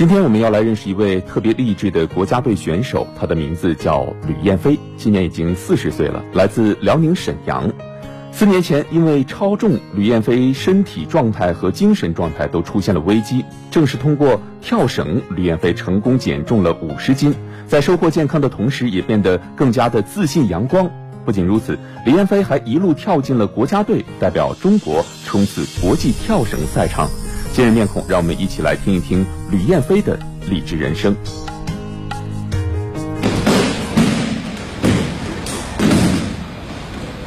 今天我们要来认识一位特别励志的国家队选手，他的名字叫吕燕飞，今年已经四十岁了，来自辽宁沈阳。四年前，因为超重，吕燕飞身体状态和精神状态都出现了危机。正是通过跳绳，吕燕飞成功减重了五十斤，在收获健康的同时，也变得更加的自信阳光。不仅如此，吕燕飞还一路跳进了国家队，代表中国冲刺国际跳绳赛场。今日面孔，让我们一起来听一听吕燕飞的励志人生。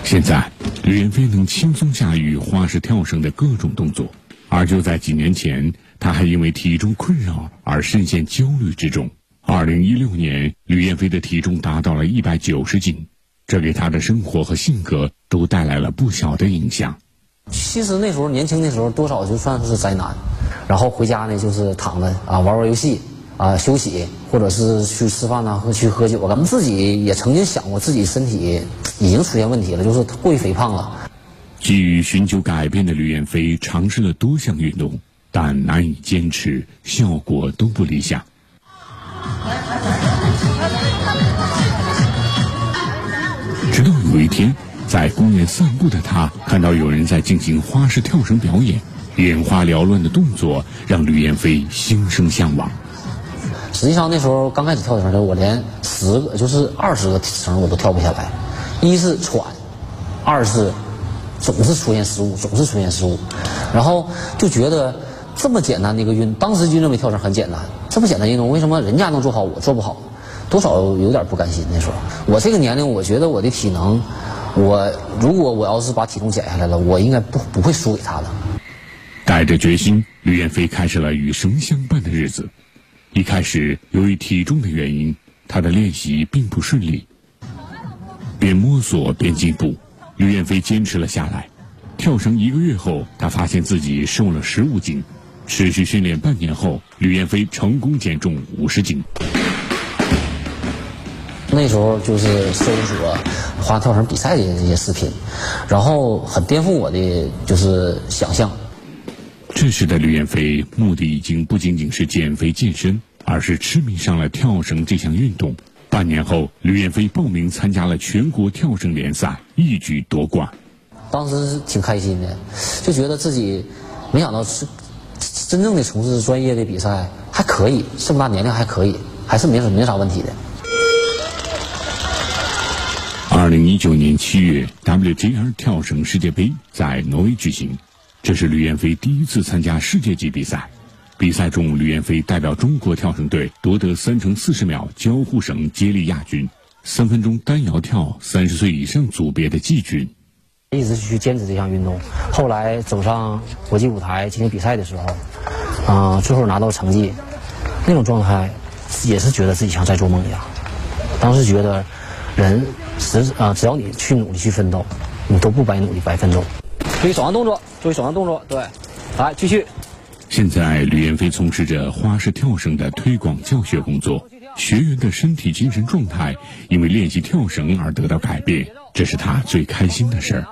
现在。吕燕飞能轻松驾驭花式跳绳的各种动作，而就在几年前，他还因为体重困扰而深陷焦虑之中。二零一六年，吕燕飞的体重达到了一百九十斤，这给他的生活和性格都带来了不小的影响。其实那时候年轻的时候，多少就算是宅男，然后回家呢就是躺着啊玩玩游戏啊休息，或者是去吃饭呐，或去喝酒。咱们自己也曾经想过，自己身体。已经出现问题了，就是过于肥胖了。基于寻求改变的吕燕飞尝试了多项运动，但难以坚持，效果都不理想。直到有一天，在公园散步的他看到有人在进行花式跳绳表演，眼花缭乱的动作让吕燕飞心生向往。实际上那时候刚开始跳绳的时候，我连十个就是二十个绳我都跳不下来。一是喘，二是总是出现失误，总是出现失误，然后就觉得这么简单的一个运，当时就认为跳绳很简单，这么简单运动为什么人家能做好，我做不好？多少有点不甘心。那时候我这个年龄，我觉得我的体能，我如果我要是把体重减下来了，我应该不不会输给他的。带着决心，吕燕飞开始了与绳相伴的日子。一开始，由于体重的原因，他的练习并不顺利。边摸索边进步，吕燕飞坚持了下来。跳绳一个月后，他发现自己瘦了十五斤。持续训练半年后，吕燕飞成功减重五十斤。那时候就是搜索花跳绳比赛的这些视频，然后很颠覆我的就是想象。这时的吕燕飞目的已经不仅仅是减肥健身，而是痴迷上了跳绳这项运动。半年后，吕燕飞报名参加了全国跳绳联赛，一举夺冠。当时挺开心的，就觉得自己没想到是真正的从事专业的比赛还可以，这么大年龄还可以，还是没没啥问题的。二零一九年七月，WJR 跳绳世界杯在挪威举行，这是吕燕飞第一次参加世界级比赛。比赛中，吕燕飞代表中国跳绳队夺得三乘四十秒交互绳接力亚军，三分钟单摇跳三十岁以上组别的季军。一直去坚持这项运动，后来走上国际舞台进行比赛的时候，啊，最后拿到成绩，那种状态也是觉得自己像在做梦一样。当时觉得，人只啊，只要你去努力去奋斗，你都不白努力白奋斗。注意手上动作，注意手上动作，对，来继续。现在，吕燕飞从事着花式跳绳的推广教学工作，学员的身体精神状态因为练习跳绳而得到改变，这是他最开心的事儿。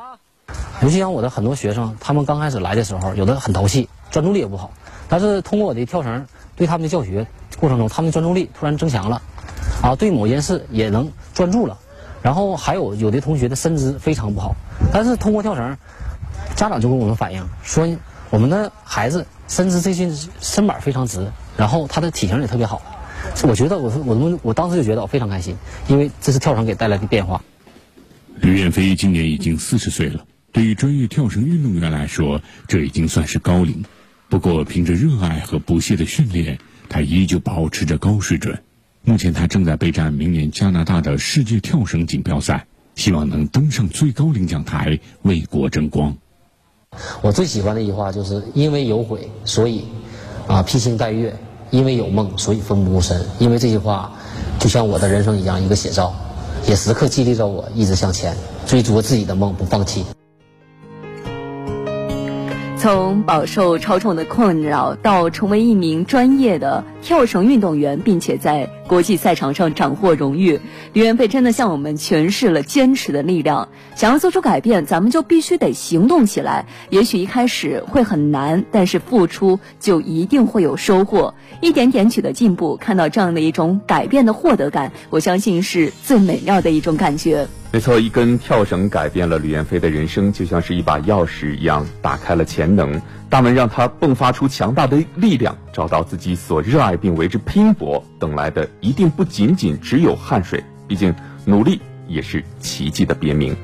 尤其像我的很多学生，他们刚开始来的时候，有的很淘气，专注力也不好。但是通过我的跳绳，对他们的教学过程中，他们的专注力突然增强了，啊，对某件事也能专注了。然后还有有的同学的身姿非常不好，但是通过跳绳，家长就跟我们反映说，我们的孩子。身姿最近身板非常直，然后他的体型也特别好，我觉得我我我我当时就觉得我非常开心，因为这是跳绳给带来的变化。吕燕飞今年已经四十岁了，对于专业跳绳运动员来说，这已经算是高龄。不过凭着热爱和不懈的训练，他依旧保持着高水准。目前他正在备战明年加拿大的世界跳绳锦标赛，希望能登上最高领奖台，为国争光。我最喜欢的一句话就是因为有悔，所以啊披星戴月；因为有梦，所以奋不顾身。因为这句话就像我的人生一样，一个写照，也时刻激励着我一直向前，追逐自己的梦，不放弃。从饱受超重的困扰到成为一名专业的跳绳运动员，并且在国际赛场上斩获荣誉。吕燕飞真的向我们诠释了坚持的力量。想要做出改变，咱们就必须得行动起来。也许一开始会很难，但是付出就一定会有收获。一点点取得进步，看到这样的一种改变的获得感，我相信是最美妙的一种感觉。没错，一根跳绳改变了吕彦飞的人生，就像是一把钥匙一样，打开了潜能，大门让他迸发出强大的力量，找到自己所热爱并为之拼搏。等来的一定不仅仅只有汗水，毕竟努力也是奇迹的别名。